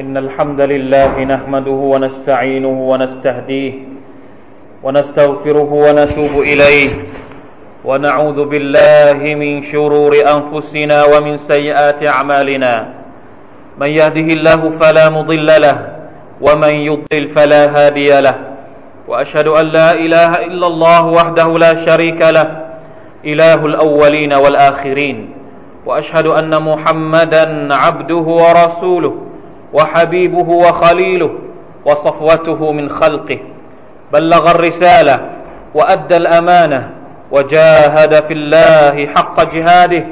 إن الحمد لله نحمده ونستعينه ونستهديه ونستغفره ونتوب إليه ونعوذ بالله من شرور أنفسنا ومن سيئات أعمالنا من يهده الله فلا مضل له ومن يضلل فلا هادي له وأشهد أن لا إله إلا الله وحده لا شريك له إله الأولين والآخرين وأشهد أن محمدا عبده ورسوله وحبيبه وخليله وصفوته من خلقه. بلغ الرسالة وأدى الأمانة وجاهد في الله حق جهاده.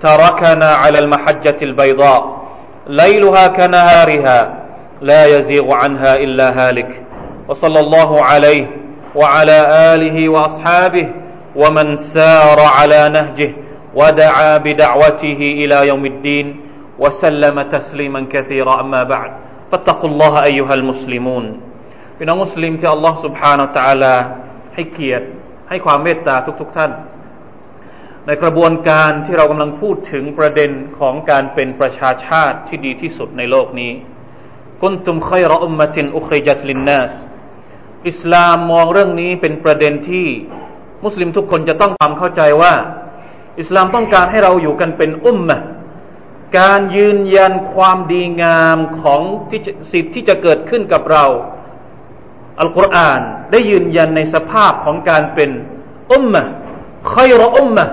تركنا على المحجة البيضاء. ليلها كنهارها لا يزيغ عنها إلا هالك. وصلى الله عليه وعلى آله وأصحابه ومن سار على نهجه ودعا بدعوته إلى يوم الدين. وسلم تسليما كثيرا أما بعد فاتقوا الله أيها المسلمون พี่น้องมุสลิมที่อัลลอฮ์ سبحانه และ تعالى ให้เกียรติให้ความเมตตาทุกๆทท่าน ในกระบวนการที่เรากำลังพูดถึงประเด็นของการเป็นประชาชาติที่ดีที่สุดในโลกนี้กุนตุมขัยรอุมมะตินอุคริจัตลินนัสอิสลามมองเรื่องนี้เป็นประเด็นที่มุสลิมทุกคนจะต้องความเข้าใจว่า อิสลามต้องการให้เราอยู่กันเป็นอุมมะ การยืนยันความดีงามของสิทธิ์ที่จะเกิดขึ้นกับเรา อัลกุรอานได้ยืนยันในสภาพของการเป็นอุมมะคอยรออุมมะ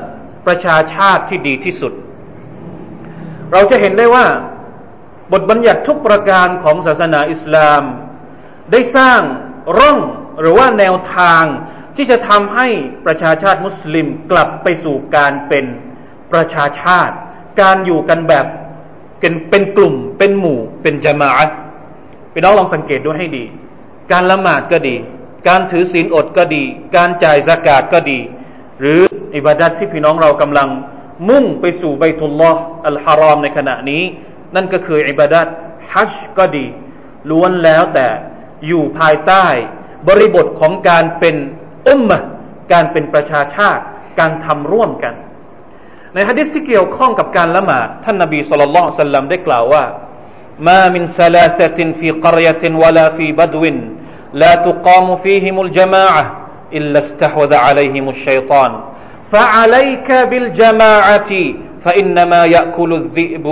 ประชาชาติที่ดีที่สุด เราจะเห็นได้ว่า บทบัญญัติทุกประการของศาสนาอิสลาม ได้สร้างร่องหรือว่าแนวทางที่จะทำให้ประชาชาติมุสลิมกลับไปสู่การเป็นประชาชาติ การอยู่กันแบบเป็นเป็นกลุ่ม เป็นหมู่ เป็นจามะพี่น้องลองสังเกตดูให้ดี การละหมาดก็ดี การถือศีลอดก็ดี การจ่ายสกาดก็ดี หรืออิบาดัตที่พี่น้องเรากำลังมุ่งไปสู่ใบทุลลอฮ์อัลฮารอมในขณะนี้ นั่นก็คืออิบาดัตฮัจก็ดี ล้วนแล้วแต่อยู่ภายใต้ บริบทของการเป็นอุมมะการเป็นประชาชาติ การทำร่วมกัน ในฮะดิษที่เกี่ยวข้องกับการละหมาดท่านนบีสุลต่านสัลลัมได้กล่าวว่า ما من ثلاثة في قرية ولا في بدو لا تقام فيهم الجماعة إلا استحوذ عليهم الشيطان فعليك بالجماعة فإنما يأكل الذئب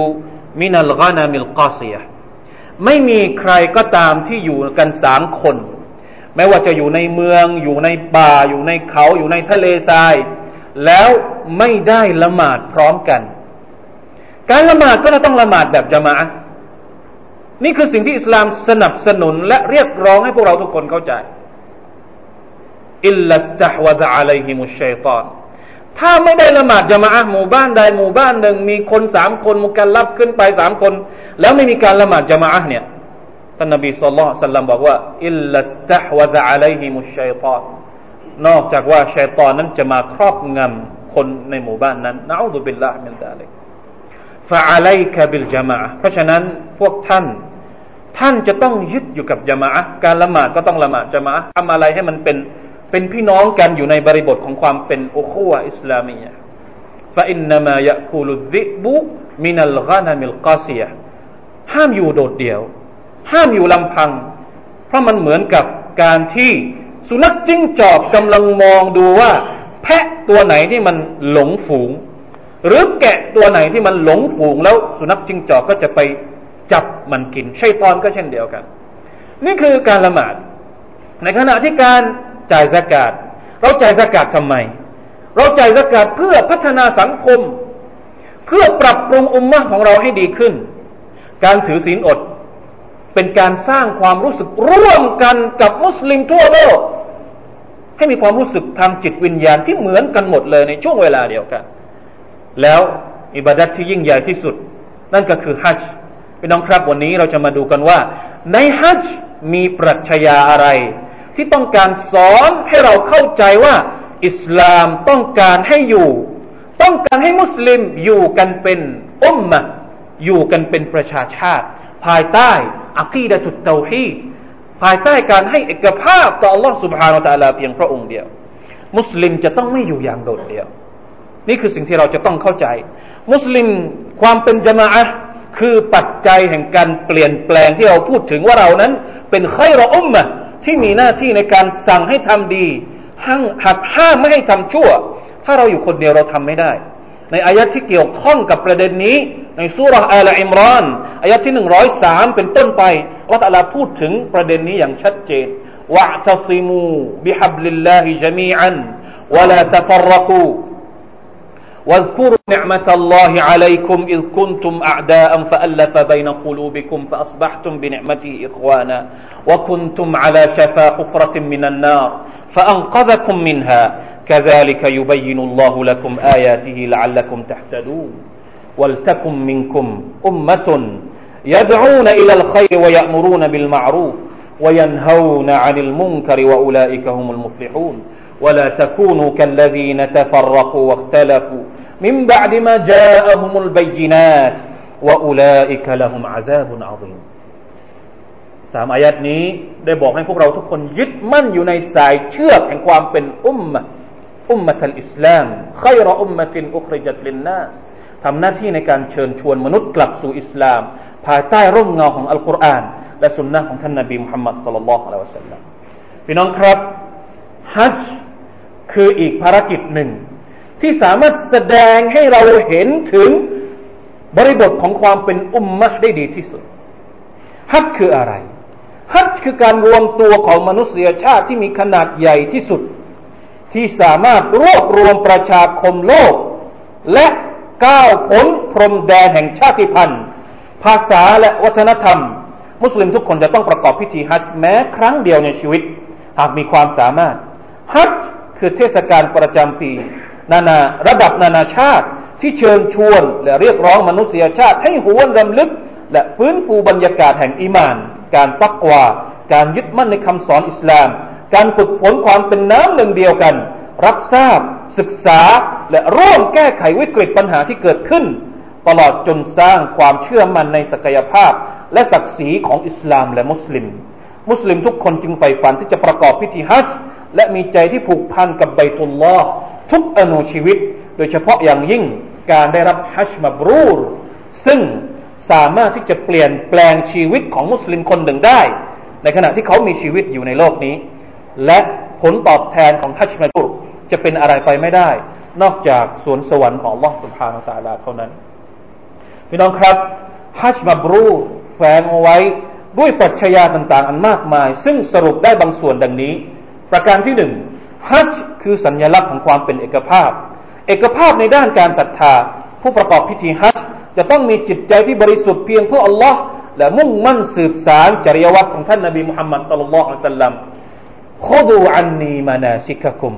من الغنم القاسية ไม่มีใครก็ตามที่อยู่กันสามคน ไม่ว่าจะอยู่ในเมือง อยู่ในป่า อยู่ในเขา อยู่ในทะเลทราย แล้วไม่ได้ละหมาดพร้อมกัน การละหมาดก็ต้องละหมาดแบบจามะนี่คือสิ่งที่อิสลามสนับสนุนและเรียกร้องให้พวกเราทุกคนเข้าใจอิลลัสตฮวะดะอะลัยฮิมุชัยตอนถ้าไม่ได้ละหมาดจามะหมู่บ้านใดหมู่บ้านหนึ่งมีคนสามคนมุกันรับขึ้นไปสามคน แล้วไม่มีการละหมาดจามะเนี่ยท่านนบีสุลต่านบอกว่าอิลลัสตฮวะดะอะลัยฮิมุชัยตอน นอกจากว่าชัยตอนนั้นจะมาครอบงำคนในหมู่บ้านนั้นนะอูดุบิลลาฮิมินซาลิกฟะอะลัยกะบิลจามะเพราะฉะนั้นพวกท่านท่านจะต้องยึดอยู่กับจามะการละหมาดก็ต้องละหมาดจามะทำอะไรให้มันเป็นเป็นพี่น้องกันอยู่ในบริบทของความเป็นอุคุวะอิสลามียะฟาอินนามายะคูลุซิบุมินัลกานามิลกาซียห้ามอยู่โดดเดี่ยว ห้ามอยู่ลำพัง เพราะมันเหมือนกับการที่ สุนัขจิ้งจอกกำลังมองดูว่า แพะตัวไหนที่มันหลงฝูง หรือแกะตัวไหนที่มันหลงฝูง แล้วสุนัขจิ้งจอกก็จะไปจับมันกินชัยตอนก็เช่นเดียวกัน นี่คือการละหมาด ในขณะที่การจ่ายสกาดเราจ่ายสกาดทำไม เราจ่ายสกาดเพื่อพัฒนาสังคม เพื่อปรับปรุงอุมมะของเราให้ดีขึ้น การถือศีลอดเป็นการสร้างความรู้สึกร่วมกันกับมุสลิมทั่วโลก ให้มีความรู้สึกทางจิตวิญญาณที่เหมือนกันหมดเลยในช่วงเวลาเดียวกัน แล้วอิบาดัตที่ยิ่งใหญ่ที่สุด นั่นก็คือฮัจจ์พี่น้องครับวันนี้เราจะมาดูกันว่า ในฮัจจ์มีปรัชญาอะไร ที่ต้องการสอนให้เราเข้าใจว่า อิสลามต้องการให้อยู่ ต้องการให้มุสลิมอยู่กันเป็นอุมมะอยู่กันเป็นประชาชาติ ภายใต้อัคีดะตุตเตาฮีด ภายใต้การให้เอกภาพต่อ Allah سبحانه และ تعالى เพียงพระองค์เดียว มุสลิมจะต้องไม่อยู่อย่างโดดเดี่ยว นี่คือสิ่งที่เราจะต้องเข้าใจ มุสลิมความเป็นจมาอะ คือปัจจัยแห่งการเปลี่ยนแปลงที่เราพูดถึงว่าเรานั้น เป็นไครออุมมะที่มีหน้าที่ในการสั่งให้ทำดีห้งหักห้ามไม่ให้ทำชั่ว ถ้าเราอยู่คนเดียวเราทำไม่ได้ ในอายะที่เกี่ยวข้องกับประเด็นนี้ ในสุรอัลอิมรอนอายะที่หนึ่งร้อยสามเป็นต้นไปอัลลอฮฺพูดถึงประเด็นนี้อย่างชัดเจนวะตัซิมูบิฮับลิลลาฮิจมีอัน ولا تفرقوا واذكروا نعمة الله عليكم إذ كنتم أعداء فألف بين قلوبكم فأصبحتم بنعمته إخوانا وكنتم على شفا حفرة من النار فأنقذكم منها. كذلك يبين الله لكم آياته لعلكم تهتدون. ولتكن منكم أمة يدعون إلى الخير ويأمرون بالمعروف وينهون عن المنكر وأولئك هم المفلحون. ولا تكونوا كالذين تفرقوا واختلفوا من بعد ما جاءهم البينات وأولئك لهم عذاب عظيم. สามอายัดนี้ได้บอกให้พวกเราทุกคนยึดมั่นอยู่ในสายเชือกแห่งความเป็นอุมมะอุมมะทัลอิสลามขัยรออุมมะตินอุคริจัตลินนัสทำหน้าที่ในการเชิญชวนมนุษย์กลับสู่อิสลาม ภายใต้ร่มเงาของอัลกุรอาน และสุนนะของท่านนบีมุฮัมมัดสุลลัลลอฮุอะลัยฮิวะสัลลัมพี่น้องครับฮัจคืออีกภารกิจหนึ่ง ที่สามารถแสดงให้เราเห็นถึงบริบทของความเป็นอุมมะได้ดีที่สุดฮัจคืออะไร ฮัจคือการรวมตัวของมนุษยชาติที่มีขนาดใหญ่ที่สุด ที่สามารถรวบรวมประชาคมโลก และก้าวพ้นพรมแดนแห่งชาติพันธุ์ ภาษาและวัฒนธรรม มุสลิมทุกคนจะต้องประกอบพิธีฮัจแม้ครั้งเดียวในชีวิต หากมีความสามารถฮัจคือเทศกาลประจำปี นานาระดับนานาชาติที่เชิญชวนและเรียกร้องมนุษยชาติให้หวนรำลึก และฟื้นฟูบรรยากาศแห่งอิมาน การตักวาการยึดมั่นในคำสอนอิสลาม การฝึกฝนความเป็นน้ำหนึ่งเดียวกัน รับทราบ ศึกษาและร่วมแก้ไขวิกฤตปัญหาที่เกิดขึ้น ตลอดจนสร้างความเชื่อมั่นในศักยภาพ และศักดิ์ศรีของอิสลามและมุสลิม มุสลิมทุกคนจึงใฝ่ฝันที่จะประกอบพิธีฮัจญ์และมีใจที่ผูกพันกับใบตุลลอฮ์ทุกอนุชีวิต โดยเฉพาะอย่างยิ่งการได้รับฮัจญ์มาบรูรซึ่ง สามารถที่จะเปลี่ยนแปลงชีวิตของมุสลิมคนหนึ่งได้ ในขณะที่เขามีชีวิตอยู่ในโลกนี้ และผลตอบแทนของฮัจมาตุรจะเป็นอะไรไปไม่ได้ นอกจากสวนสวรรค์ของลอสุภาอัลตาลาเท่านั้น พี่น้องครับฮัจมาบรูแฝงเอาไว้ด้วยปรัชญาต่าง ๆ อันมากมาย ซึ่งสรุปได้บางส่วนดังนี้ ประการที่หนึ่งฮัจคือสัญญลักษณ์ของความเป็นเอกภาพ เอกภาพในด้านการศรัทธา ผู้ประกอบพิธีฮัจ จะต้องมีจิตใจที่บริสุทธิ์เพียงเพื่ออัลลอฮ์และมุ่งมั่นสืบสารจริยวัตรของท่านนบีมุฮัมมัดสัลลัลลอฮุอะลัยฮิสัลลัมขดูอันนีมานาซิกะคุม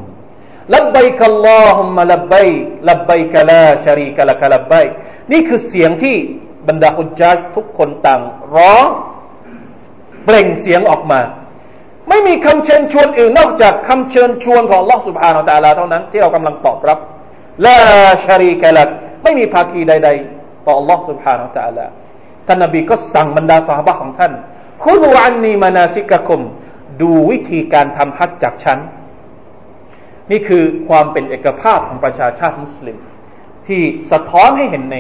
ลับไบกัลลอฮุมมะลับไบลับไบกะลาชารีกะละกะลับไบนี่คือเสียงที่บรรดาอุจจาจทุกคนต่างร้องเปล่งเสียงออกมา ไม่มีคำเชิญชวนอื่นนอกจากคำเชิญชวนของลอสุภานาตาลาเท่านั้นที่เรากำลังตอบรับลาชารีกะลักไม่มีภาคีใด ๆ ต่อ Allah سبحانه และ تعالى ท่านนบีก็สั่งบรรดาสาบะของท่านคุดูอันนีมานาซิกะคุมดูวิธีการทำฮัจจากฉัน นี่คือความเป็นเอกภาพของประชาชาติมุสลิม ที่สะท้อนให้เห็นใน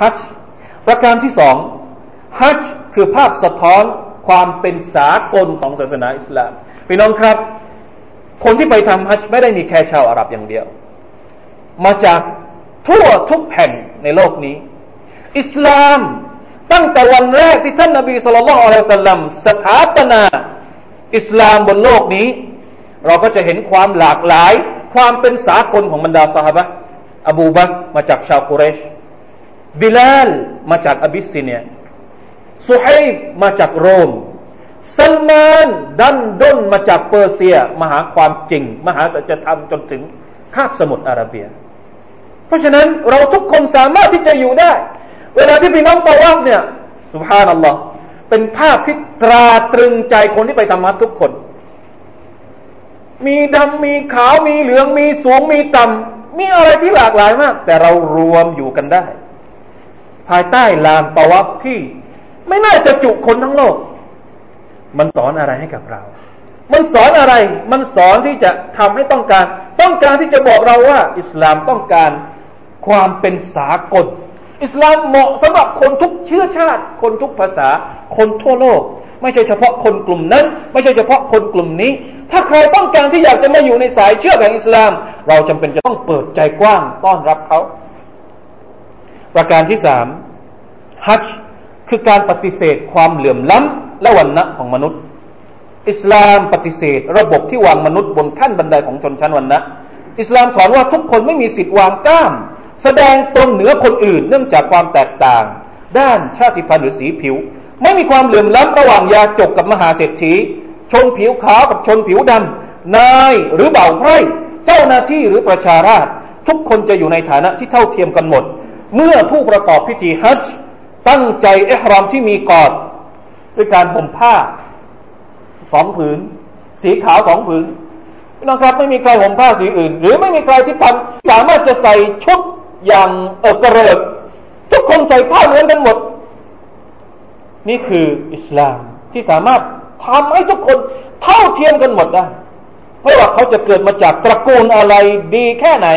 ฮัจประการที่สองฮัจคือภาพสะท้อนความเป็นสากลของศาสนาอิสลามพี่น้องครับ คนที่ไปทำฮัจญ์ไม่ได้มีแค่ชาวอาหรับอย่างเดียว มาจากทั่วทุกแห่งในโลกนี้ อิสลาม ตั้งแต่วันแรกที่ท่านนบีสุลต่านละอัลสลัมสถาปนา อิสลามบนโลกนี้ เราก็จะเห็นความหลากหลาย ความเป็นสากลของบรรดาสหายอบูบักมาจากชาวกุเรชบิลาลมาจากอบิสซิเนียสุไฮมาจากโรมซัลมานดันด้นมาจากเปอร์เซียมาหาความจริง มหาสัจธรรมจนถึงคาบสมุทรอาระเบีย เพราะฉะนั้นเราทุกคนสามารถที่จะอยู่ได้ เวลาที่พี่น้องตาวาฟเนี่ยสุภานัลลอฮ์เป็นภาพที่ตราตรึงใจคนที่ไปทำมัดทุกคน มีดำมีขาวมีเหลืองมีสูงมีต่ำมีอะไรที่หลากหลายมาก แต่เรารวมอยู่กันได้ ภายใต้ลานตาวาฟที่ ไม่น่าจะจุคนทั้งโลก มันสอนอะไรให้กับเรา มันสอนอะไร มันสอนที่จะทำให้ต้องการ ต้องการที่จะบอกเราว่า อิสลามต้องการความเป็นสากล อิสลามเหมาะสำหรับคนทุกเชื้อชาติ คนทุกภาษา คนทั่วโลก ไม่ใช่เฉพาะคนกลุ่มนั้น ไม่ใช่เฉพาะคนกลุ่มนี้ ถ้าใครต้องการที่อยากจะมาอยู่ในสายเชื่อแห่งอิสลาม เราจำเป็นจะต้องเปิดใจกว้างต้อนรับเขา ประการที่สามฮัจคือการปฏิเสธความเหลื่อมล้ำและวันณะของมนุษย์ อิสลามปฏิเสธ ระบบที่วางมนุษย์บนขั้นบันไดของชนชั้นวันณะอิสลามสอนว่าทุกคนไม่มีสิทธิ์วางก้าม แสดงตนเหนือคนอื่น เนื่องจากความแตกต่าง ด้านชาติพันธุ์หรือสีผิว ไม่มีความเหลื่อมล้ำระหว่างยาจกกับมหาเศรษฐี ชนผิวขาวกับชนผิวดำนายหรือเบาไพร่ เจ้าหน้าที่หรือประชาราษฎรทุกคนจะอยู่ในฐานะที่เท่าเทียมกันหมด เมื่อผู้ประกอบพิธีฮัจจ์ตั้งใจเอฮรอมที่มีกอดด้วยการห่มผ้าสองผืน สีขาวสองผืนนะครับไม่มีใครห่มผ้าสีอื่น หรือไม่มีใครที่ทำสามารถจะใส่ชุด อย่างเออกระเริกทุกคนใส่ผ้าเหมือนกันหมด นี่คืออิสลามที่สามารถทำให้ทุกคนเท่าเทียมกันหมดได้ไม่ว่าเขาจะเกิดมาจากตระกูลอะไรดีแค่ไหน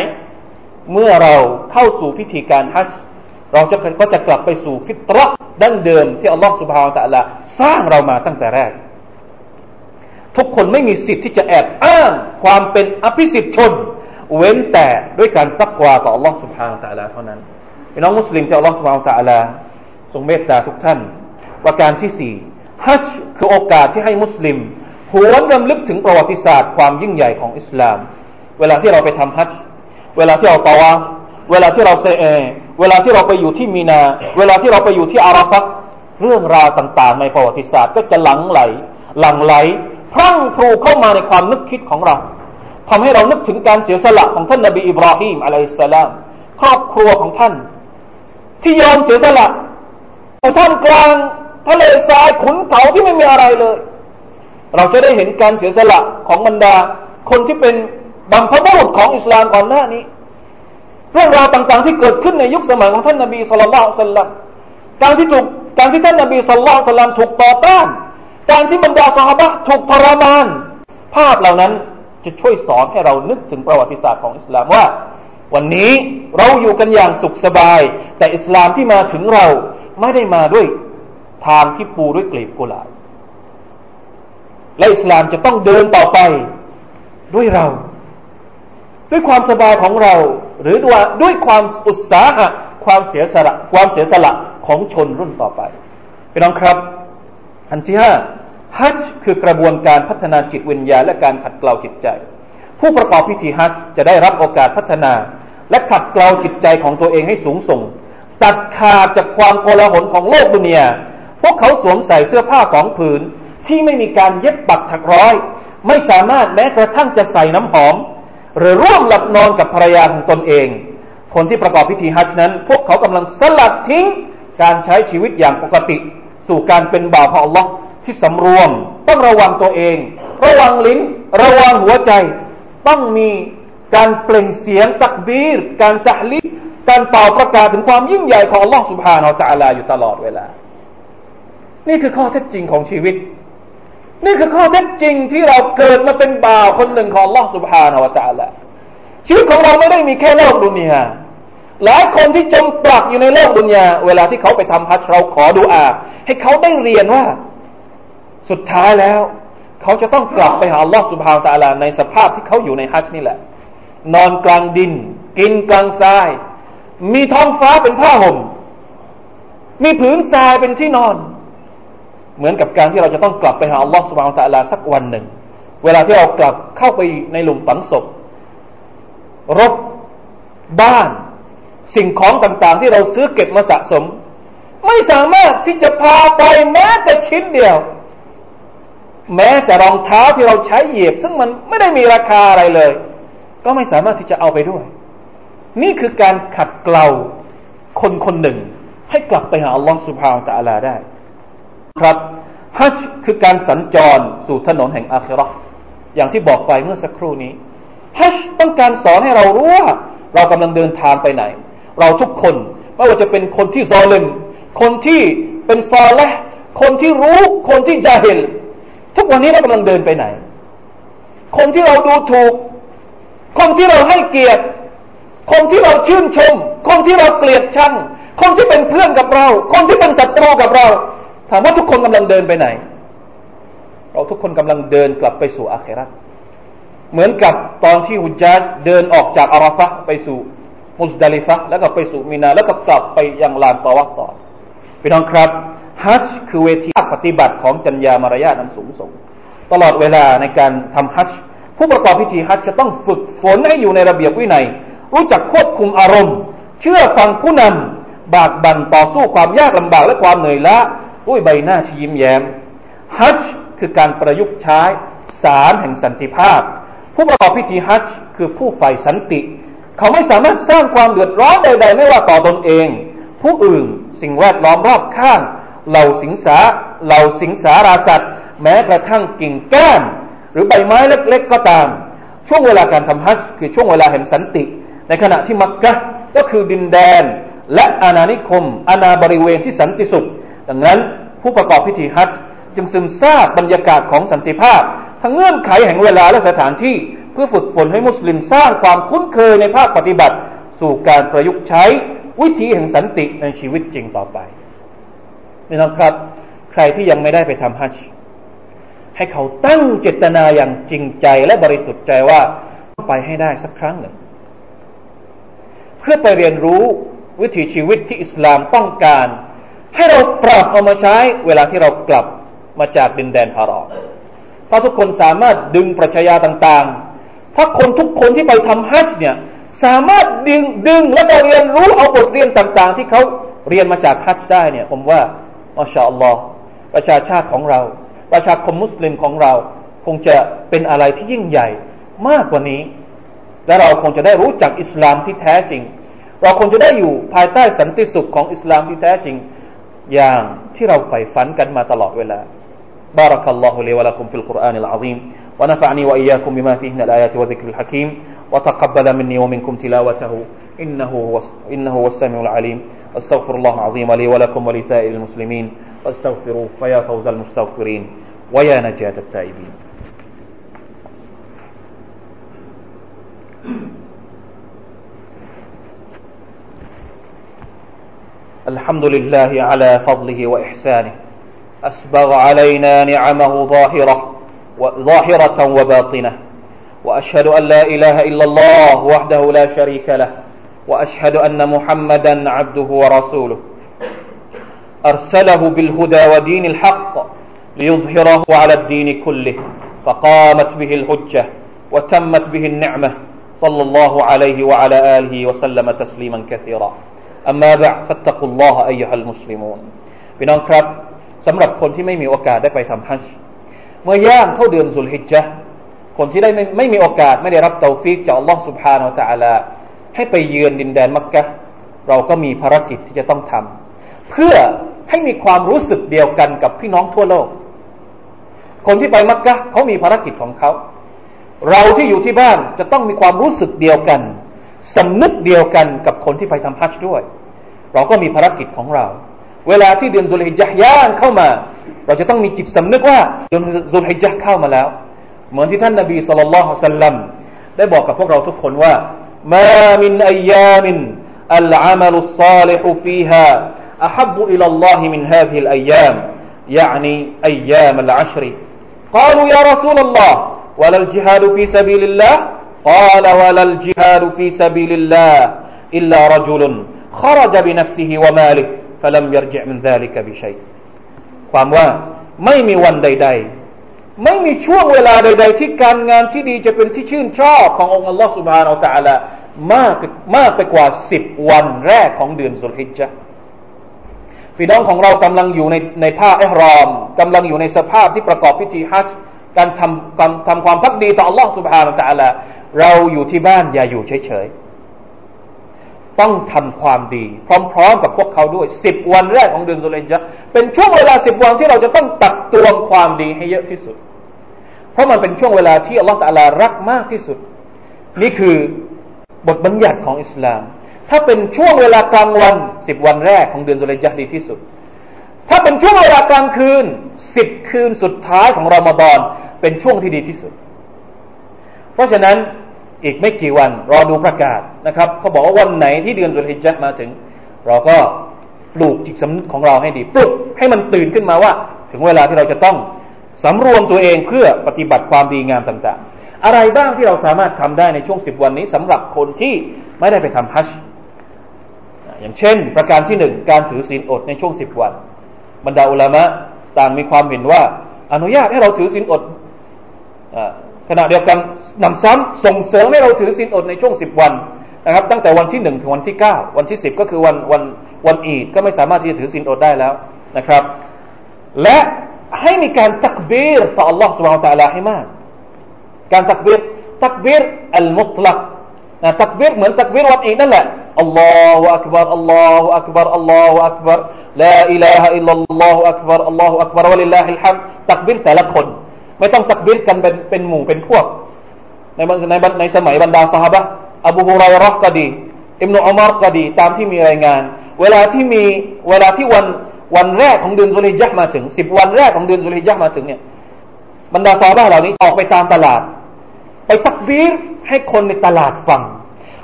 เมื่อเราเข้าสู่พิธีการฮัจญ์เราจะก็จะกลับไปสู่ฟิตรห์ดั้งเดิมที่อัลลอฮฺสุบฮาวตะลาสร้างเรามาตั้งแต่แรก ทุกคนไม่มีสิทธิ์ที่จะแอบอ้างความเป็นอภิสิทธิชน เว้นแต่ด้วยการตักวาต่ออัลลอฮฺสุบฮาวตะลาเท่านั้นพี่น้องมุสลิมที่อัลลอฮฺสุบฮาวตะลาทรงเมตตาทุกท่านว่าการที่สี่ฮัจคือโอกาสที่ให้มุสลิมหวนรำลึกถึงประวัติศาสตร์ความยิ่งใหญ่ของอิสลาม เวลาที่เราไปทำฮัจเวลาที่เราตาวาเวลาที่เราเซเอเวลาที่เราไปอยู่ที่มีนา เวลาที่เราไปอยู่ที่อาราฟักเรื่องราวต่างๆ ในประวัติศาสตร์ก็จะหลังไหลหลังไหลพรั่งพรูเข้ามาในความนึกคิดของเรา ทำให้เรานึกถึงการเสียสละของท่านนบีอิบราฮิมอะลัยสลามครอบครัวของท่าน ที่ยอมเสียสละอยู่ท่ามกลางทะเลทรายขุนเขาที่ไม่มีอะไรเลย เราจะได้เห็นการเสียสละของบรรดา คนที่เป็นบัมพบุรุษของอิสลามก่อนหน้านี้ เรื่องราวต่างๆที่เกิดขึ้นในยุคสมัยของท่านนบีสุลต่านสัลลัมการที่ถูกการที่ท่านนบีสุลต่านสัลลัมถูกต่อต้านการที่บรรดาสหายถูกทรมาน ภาพเหล่านั้น จะช่วยสอนให้เรานึกถึงประวัติศาสตร์ของอิสลามว่า วันนี้เราอยู่กันอย่างสุขสบาย แต่อิสลามที่มาถึงเราไม่ได้มาด้วยทางที่ปูด้วยกลีบกุหลาบและอิสลามจะต้องเดินต่อไปด้วยเรา ด้วยความสบายของเรา หรือด้วยด้วยความอุตสาหะความเสียสละความเสียสละของชนรุ่นต่อไปพี่น้องครับ อันที่ห้า ฮัจคือกระบวนการพัฒนาจิตวิญญาณและการขัดเกลาจิตใจ ผู้ประกอบพิธีฮัจจะได้รับโอกาสพัฒนา และขัดเกลาจิตใจของตัวเองให้สูงส่ง ตัดขาดจากความโกลาหลของโลกดุนยาพวกเขาสวมใส่เสื้อผ้าสองผืน ที่ไม่มีการเย็บปักถักร้อย ไม่สามารถแม้กระทั่งจะใส่น้ำหอม หรือร่วมหลับนอนกับภรรยาของตนเอง คนที่ประกอบพิธีฮัจญ์นั้น พวกเขากำลังสลัดทิ้งการใช้ชีวิตอย่างปกติ สู่การเป็นบ่าวของอัลลอ ที่สำรวม ต้องระวังตัวเอง ระวังลิ้น ระวังหัวใจ ต้องมีการเปล่งเสียงตักบีร การจะลิการเป่าประกาศถึงความยิ่งใหญ่ของอัลลอฮ์สุบฮานาอัลลอฮ์อยู่ตลอดเวลา นี่คือข้อเท็จจริงของชีวิต นี่คือข้อเท็จจริงที่เราเกิดมาเป็นบ่าวคนหนึ่งของลอสุภานาวะจาละชีวิตของเราไม่ได้มีแค่โลกดุนยาหลายคนที่จมปลักอยู่ในโลกดุนยาเวลาที่เขาไปทำฮัจเราขอดูอา ให้เขาได้เรียนว่า สุดท้ายแล้ว เขาจะต้องกลับไปหาลอสุภาวตาลาในสภาพที่เขาอยู่ในฮัจนี่แหละ นอนกลางดิน กินกลางทราย มีท้องฟ้าเป็นผ้าห่ม มีผืนทรายเป็นที่นอน เหมือนกับการที่เราจะต้องกลับไปหาลอสุบฮานตะลาสักวันหนึ่ง เวลาที่เรากลับเข้าไปในหลุมฝังศพรถบ้าน สิ่งของต่างๆ ที่เราซื้อเก็บมาสะสม ไม่สามารถที่จะพาไปแม้แต่ชิ้นเดียว แม้แต่รองเท้าที่เราใช้เหยียบ ซึ่งมันไม่ได้มีราคาอะไรเลย ก็ไม่สามารถที่จะเอาไปด้วย นี่คือการขัดเกลาคนคนหนึ่ง ให้กลับไปหาอัลลอฮฺสุบฮานตะลาได้ ครับฮัจคือการสัญจรสู่ถนนแห่งอาคราอย่างที่บอกไปเมื่อสักครู่นี้ฮัจต้องการสอนให้เรารู้ว่า เรากำลังเดินทางไปไหน เราทุกคนไม่ว่าจะเป็นคนที่ซอเลมคนที่เป็นซอและคนที่รู้คนที่จะเห็น ทุกวันนี้เรากำลังเดินไปไหน คนที่เราดูถูก คนที่เราให้เกียรติ คนที่เราชื่นชม คนที่เราเกลียดชัง คนที่เป็นเพื่อนกับเรา คนที่เป็นศัตรูกับเรา ถามว่าทุกคนกำลังเดินไปไหน เราทุกคนกำลังเดินกลับไปสู่อาเคราเหมือนกับตอนที่ฮุจาจเดินออกจากอาราฟะไปสู่มุสดาลิฟะแล้วก็ไปสู่มินาแล้วก็กลับไปยังลานตอวัต่อพี่น้องครับ ฮัจคือเวทีปฏิบัติของจัญญามารยาทอันสูงส่ง ตลอดเวลาในการทำฮัจผู้ประกอบพิธีฮัจจะต้องฝึกฝนให้อยู่ในระเบียบวินัย รู้จักควบคุมอารมณ์ เชื่อฟังผู้นำบากบั่นต่อสู้ความยากลำบากและความเหนื่อยล้าด้วยใบหน้าที่ยิ้มแย้มฮัจคือการประยุกต์ใช้สารแห่งสันติภาพ ผู้ประกอบพิธีฮัจคือผู้ใฝ่สันติ เขาไม่สามารถสร้างความเดือดร้อนใด ๆ ไม่ว่าต่อตนเอง ผู้อื่นสิ่งแวดล้อมรอบข้าง เหล่าสิงสาเหล่าสิงสาราสัตว์ แม้กระทั่งกิ่งก้านหรือใบไม้เล็ก ๆ ก็ตาม ช่วงเวลาการทำฮัจจ์คือช่วงเวลาแห่งสันติ ในขณะที่มักกะก็คือดินแดน และอาณานิคม อาณาบริเวณที่สันติสุข ดังนั้นผู้ประกอบพิธีฮัจจึงซึมซาบบรรยากาศของสันติภาพ ทั้งเงื่อนไขแห่งเวลาและสถานที่เพื่อฝึกฝนให้มุสลิมสร้างความคุ้นเคยในภาคปฏิบัติ สู่การประยุกต์ใช้วิธีแห่งสันติในชีวิตจริงต่อไป นี่นะครับ ใครที่ยังไม่ได้ไปทำฮัจจ์ให้เขาตั้งเจตนาอย่างจริงใจและบริสุทธิ์ใจว่าไปให้ได้สักครั้งหนึ่ง เพื่อไปเรียนรู้วิถีชีวิตที่อิสลามต้องการ ให้เราปรับเอามาใช้เวลาที่เรากลับมาจากดินแดนฮารอมเพราะทุกคนสามารถดึงปรัชญาต่างๆ ถ้าคนทุกคนที่ไปทำฮัจจ์เนี่ยสามารถดึงดึงและเรียนรู้เอาบทเรียนต่าง ๆ ที่เขาเรียนมาจากฮัจจ์ได้เนี่ย ผมว่า อัลลอฮ์อัลลอฮ์ประชาชาติของเรา ประชาคมมุสลิมของเรา คงจะเป็นอะไรที่ยิ่งใหญ่มากกว่านี้ และเราคงจะได้รู้จักอิสลามที่แท้จริง เราคงจะได้อยู่ภายใต้สันติสุขของอิสลามที่แท้จริง อย่างที่เราใฝ่ฝันกันมาตลอดเวลา بارك الله لي ولكم في القرآن العظيم ونفعني وإياكم بما فيه من الآيات والذكر الحكيم وتقبل مني ومنكم تلاوته إنه هو إنه هو السميع العليم. أستغفر الله العظيم لي ولكم ولسائر المسلمين. واستغفروه فيا فوز المستغفرين. ويا نجاة التائبين. الحمد لله على فضله وإحسانه. أسبغ علينا نعمه ظاهرة ظاهرة وباطنة. وأشهد أن لا إله إلا الله وحده لا شريك له. وأشهد أن محمدا عبده ورسوله أرسله بالهدى ودين الحق ليظهره على الدين كله فقامت به الحجة وتمت به النعمة صلى الله عليه وعلى آله وسلم تسليما كثيرا أما بعد فاتقوا الله أيها المسلمون พี่น้องครับสำหรับคนที่ไม่มีโอกาสได้ไปทำฮัจญ์เมื่อย่างเข้าเดือนสุลฮิจญะคนที่ได้ไม่ไม่มีโอกาสไม่ได้รับเตาฟิกจากอัลลอฮ์ سبحانه และ تعالى ให้ไปเยือนดินแดนมักกะเราก็มีภารกิจที่จะต้องทำเพื่อให้มีความรู้สึกเดียวกันกับพี่น้องทั่วโลก คนที่ไปมักกะเขามีภารกิจของเขา เราที่อยู่ที่บ้านจะต้องมีความรู้สึกเดียวกันสำนึกเดียวกันกับคนที่ไปทำฮัจจ์ด้วย เราก็มีภารกิจของเรา เวลาที่เดือนสุลฮิจญ์ย่างเข้ามา เราจะต้องมีจิตสำนึกว่าเดือนสุลฮิจญ์เข้ามาแล้ว เหมือนที่ท่านนาบีสุลต่านละฮ์สัลลัมได้บอกกับพวกเราทุกคนว่า ما من أيام العمل الصالح فيها أحب إلى الله من هذه الأيام يعني أيام العشر قالوا يا رسول الله ولا الجهاد في سبيل الله قال ولا الجهاد في سبيل الله إلا رجل خرج بنفسه وماله فلم يرجع من ذلك بشيء ความว่าไม่มีวันใดๆ ไม่มีช่วงเวลาใด ๆ ที่การงานที่ดีจะเป็นที่ชื่นชอบขององค์อัลลอฮ์สุบฮานาอัลตะอัลามากมากไปกว่าสิบวันแรกของเดือนสุลฮิจจ์พี่น้องของเรากำลังอยู่ในในผ้าเอรอม กำลังอยู่ในสภาพที่ประกอบพิธีฮัจการทำการทำความพักดีต่ออัลลอฮ์สุบฮานาอัลตะอัลาเราอยู่ที่บ้านอย่าอยู่เฉยๆ ต้องทำความดี พร้อมๆกับพวกเขาด้วยสิบวันแรกของเดือนสุลฮิจจ์เป็นช่วงเวลาสิบวันที่เราจะต้องตักตวงความดีให้เยอะที่สุด เพราะมันเป็นช่วงเวลาที่ Allah ตะลารักมากที่สุด นี่คือบทบัญญัติของอิสลาม ถ้าเป็นช่วงเวลากลางวันสิบวันแรกของเดือนสุลัยยะดีที่สุด ถ้าเป็นช่วงเวลากลางคืนสิบคืนสุดท้ายของรอมฎอนเป็นช่วงที่ดีที่สุด เพราะฉะนั้น อีกไม่กี่วัน รอดูประกาศนะครับเขาบอกว่าวันไหนที่เดือนสุลฮิจญ์มาถึง เราก็ปลูกจิตสำนึกของเราให้ดีปลุกให้มันตื่นขึ้นมาว่า ถึงเวลาที่เราจะต้องสำรวมตัวเองเพื่อปฏิบัติความดีงามต่าง ๆ อะไรบ้างที่เราสามารถทำได้ในช่วงสิบวันนี้สำหรับคนที่ไม่ได้ไปทำฮัจอย่างเช่น ประการที่หนึ่งการถือศีลอดในช่วงสิบวัน บรรดาอุลามะต่างมีความเห็นว่า อนุญาตให้เราถือศีลอด ขณะเดียวกันนำซ้ำส่งเสริมให้เราถือศีลอดในช่วงสิบวันนะครับตั้งแต่วันที่หนึ่งถึงวันที่เก้าวันที่สิบก็คือวันวันวันอีดก็ไม่สามารถที่จะถือศีลอดได้แล้วนะครับ และให้มีการตักบีรต่อ Allah سبحانه และ تعالى ให้มาก การตักบีรตักบีรอัลมุตลักนะตักบีรเหมือนตักบีรวันอีดนั่นแหละอัลลอฮฺอักบารอัลลอฮฺอักบารอัลลอฮฺอักบารลาอิลาฮะอิลลัลลอฮฺอักบารอัลลอฮฺอักบารวะลิลลาฮิลฮัมตักบีรแต่ละคน ไม่ต้องตักบีรกันเป็นเป็นหมู่เป็นพวก ในในในสมัยบรรดาสหบะอบูฮุไรรห์ก็ดีอิมนุอุมารก็ดีตามที่มีรายงาน เวลาที่มีเวลาที่วันวันแรกของเดือนสุริยะมาถึงสิบวันแรกของเดือนสุริยะมาถึงเนี่ยบรรดาซาบะเหล่านี้ออกไปตามตลาด ไปตักบีรให้คนในตลาดฟัง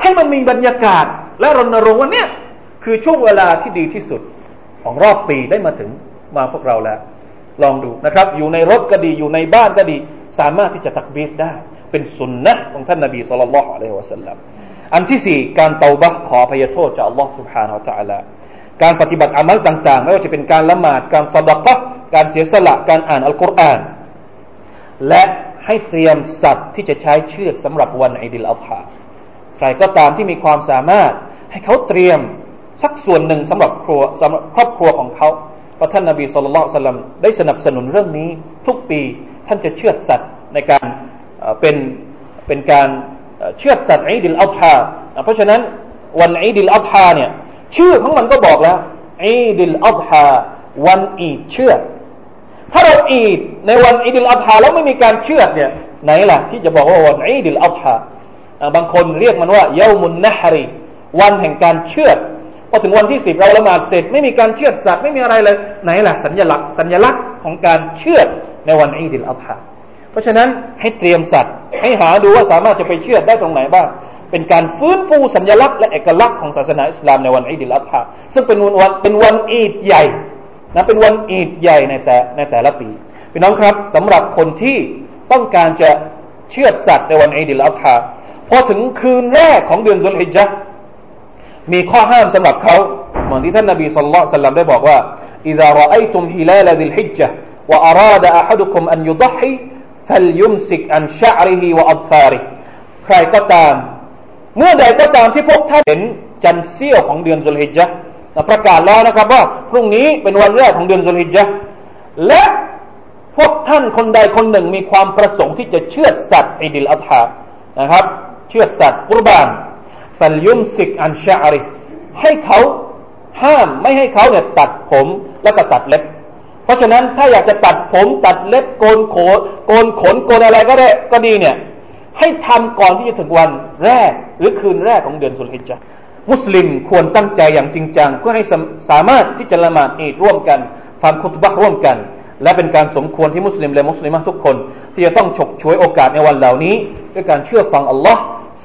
ให้มันมีบรรยากาศ และรณรงค์ว่าเนี่ยคือช่วงเวลาที่ดีที่สุดของรอบปีได้มาถึงมาพวกเราแล้ว ลองดูนะครับ อยู่ในรถก็ดีอยู่ในบ้านก็ดี สามารถที่จะตักบีรได้ เป็นสุนนะของท่านนบีสุลต่านละฮ์อะลัยฮิวะสัลลัมอันที่สี่การเตาบะขอพยโทษจากอัลลอฮ์ سبحانه และ تعالى การปฏิบัติอามัลต่างๆ ไม่ว่าจะเป็นการละหมาด การสดกะการเสียสละ การอ่านอัลกุรอาน และให้เตรียมสัตว์ที่จะใช้เชือดสำหรับวันอิดิลอัลฮาใครก็ตามที่มีความสามารถ ให้เขาเตรียมสักส่วนหนึ่งสำหรับครัวสำหรับครอบครัวของเขา เพราะท่านนบีศ็อลลัลลอฮุอะลัยฮิวะซัลลัมได้สนับสนุนเรื่องนี้ทุกปีท่านจะเชือดสัตว์ในการเป็นเป็นการเชือดสัตว์อีดิลอัฎฮาเพราะฉะนั้นวันอีดิลอัฎฮาเนี่ยชื่อของมันก็บอกแล้วอีดิลอัฎฮาวันอีดเชือดถ้าเราอีดในวันอีดิลอัฎฮาแล้วไม่มีการเชือดเนี่ยไหนล่ะที่จะบอกว่าวันอีดิลอัฎฮาบางคนเรียกมันว่าเยามุนนะฮรีวันแห่งการเชื่อด พอถึงวันที่สิบเราละหมาดเสร็จ ไม่มีการเชือดสัตว์ไม่มีอะไรเลยไหนล่ะสัญลักษณ์สัญลักษณ์ของการเชือดในวันอีดิลอัฎฮาเพราะฉะนั้นให้เตรียมสัตว์ ให้หาดูว่าสามารถจะไปเชือดได้ตรงไหนบ้าง เป็นการฟื้นฟูสัญลักษณ์และเอกลักษณ์ของศาสนาอิสลามในวันอีดิลอัฎฮาซึ่งเป็นวันเป็นวันอีดใหญ่นะเป็นวันอีดใหญ่ในแต่ในแต่ละปีพี่น้องครับสำหรับคนที่ต้องการจะเชื่อสัตว์ในวันอีดิลอัฮาพอถึงคืนแรกของเดือนสุลฮิจญะ มีข้อห้ามสำหรับเขาเหมือนที่ท่านนบีสุลต่านสัลลัมได้บอกว่า إذا رأيتم هلال ذي الحجة وأراد أحدكم أن يضحي فليمسك عن شعره وأظفاره ใครก็ตามเมื่อใดก็ตามที่พวกท่านเห็นจันเสี้ยวของเดือนสุลฮิจญะประกาศแล้วนะครับว่าพรุ่งนี้เป็นวันแรกของเดือนสุลฮิจญะและพวกท่านคนใดคนหนึ่งมีความประสงค์ที่จะเชือดสัตว์อิดิลอัฐานะครับ เชือดสัตว์กุรบาน ฟัลยุมสิกอันชาริให้เขาห้ามไม่ให้เขาเนี่ยตัดผมแล้วก็ตัดเล็บ เพราะฉะนั้นถ้าอยากจะตัดผมตัดเล็บโกนโขโกนขนโกนอะไรก็ได้ก็ดีเนี่ยให้ทำก่อนที่จะถึงวันแรกหรือคืนแรกของเดือนสุลฮิจจ์มุสลิมควรตั้งใจอย่างจริงจังเพื่อให้สามารถที่จะละหมาดอีดร่วมกันฟังคุตบะร่วมกัน และเป็นการสมควรที่มุสลิมและมุสลิมทุกคน ที่จะต้องฉกฉวยโอกาสในวันเหล่านี้ ด้วยการเชื่อฟังอัลลอฮ์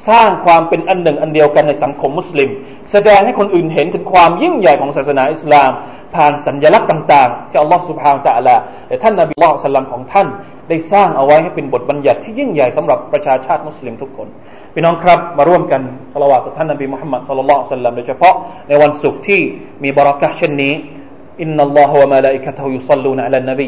สร้างความเป็นอันหนึ่งอันเดียวกันในสังคมมุสลิม แสดงให้คนอื่นเห็นถึงความยิ่งใหญ่ของศาสนาอิสลาม ผ่านสัญญลักษณ์ต่างๆ ที่อัลลอฮ์สุบฮานตะอัลาและท่านนบีละสลลัมของท่านได้สร้างเอาไว้ให้เป็นบทบัญญัติที่ยิ่งใหญ่สำหรับประชาชาติมุสลิมทุกคนพี่น้องครับมาร่วมกันสละวาต่อท่านนบีมุฮัมมัดสัลลัลลอฮุซัลลัมโดยเฉพาะในวันศุกร์ที่มีบารักะเช่นนี้อินนัลลอฮฺวะมะลาอิกะตฮุยุซัลลูนอะลันนบี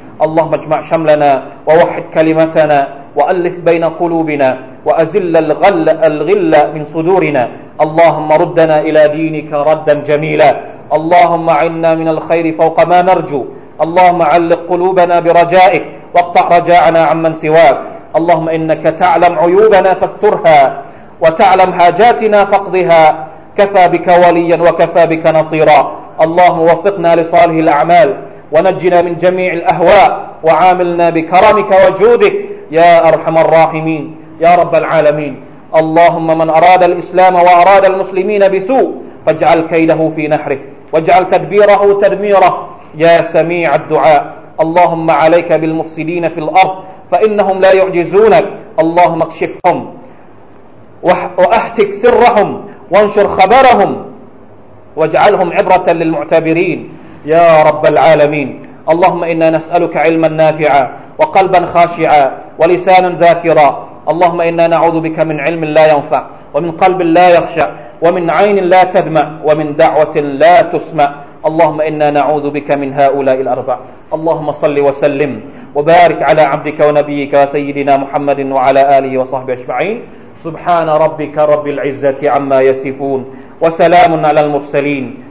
اللهم اجمع شملنا ووحد كلمتنا وألف بين قلوبنا وأزل الغل الغل من صدورنا. اللهم ردنا إلى دينك ردا جميلا. اللهم عنا من الخير فوق ما نرجو. اللهم علق قلوبنا برجائك واقطع رجاءنا عمن سواك. اللهم إنك تعلم عيوبنا فاسترها وتعلم حاجاتنا فاقضها. كفى بك وليا وكفى بك نصيرا. اللهم وفقنا لصالح الأعمال. ونجنا من جميع الأهواء وعاملنا بكرمك وجودك يا أرحم الراحمين يا رب العالمين. اللهم من أراد الإسلام وأراد المسلمين بسوء فاجعل كيده في نحره واجعل تدبيره تدميره يا سميع الدعاء. اللهم عليك بالمفسدين في الأرض فإنهم لا يعجزونك. اللهم اكشفهم وأهتك سرهم وانشر خبرهم واجعلهم عبرة للمعتبرين. يا رب العالمين. اللهم إنا نسألك علما نافعا وقلبا خاشعا ولسانا ذاكرا. اللهم إنا نعوذ بك من علم لا ينفع ومن قلب لا يخشع ومن عين لا تدمع ومن دعوة لا تسمع. اللهم إنا نعوذ بك من هؤلاء الأربع. اللهم صل وسلم وبارك على عبدك ونبيك وسيدنا محمد وعلى آله وصحبه أجمعين. سبحان ربك رب العزة عما يصفون وسلام على المرسلين.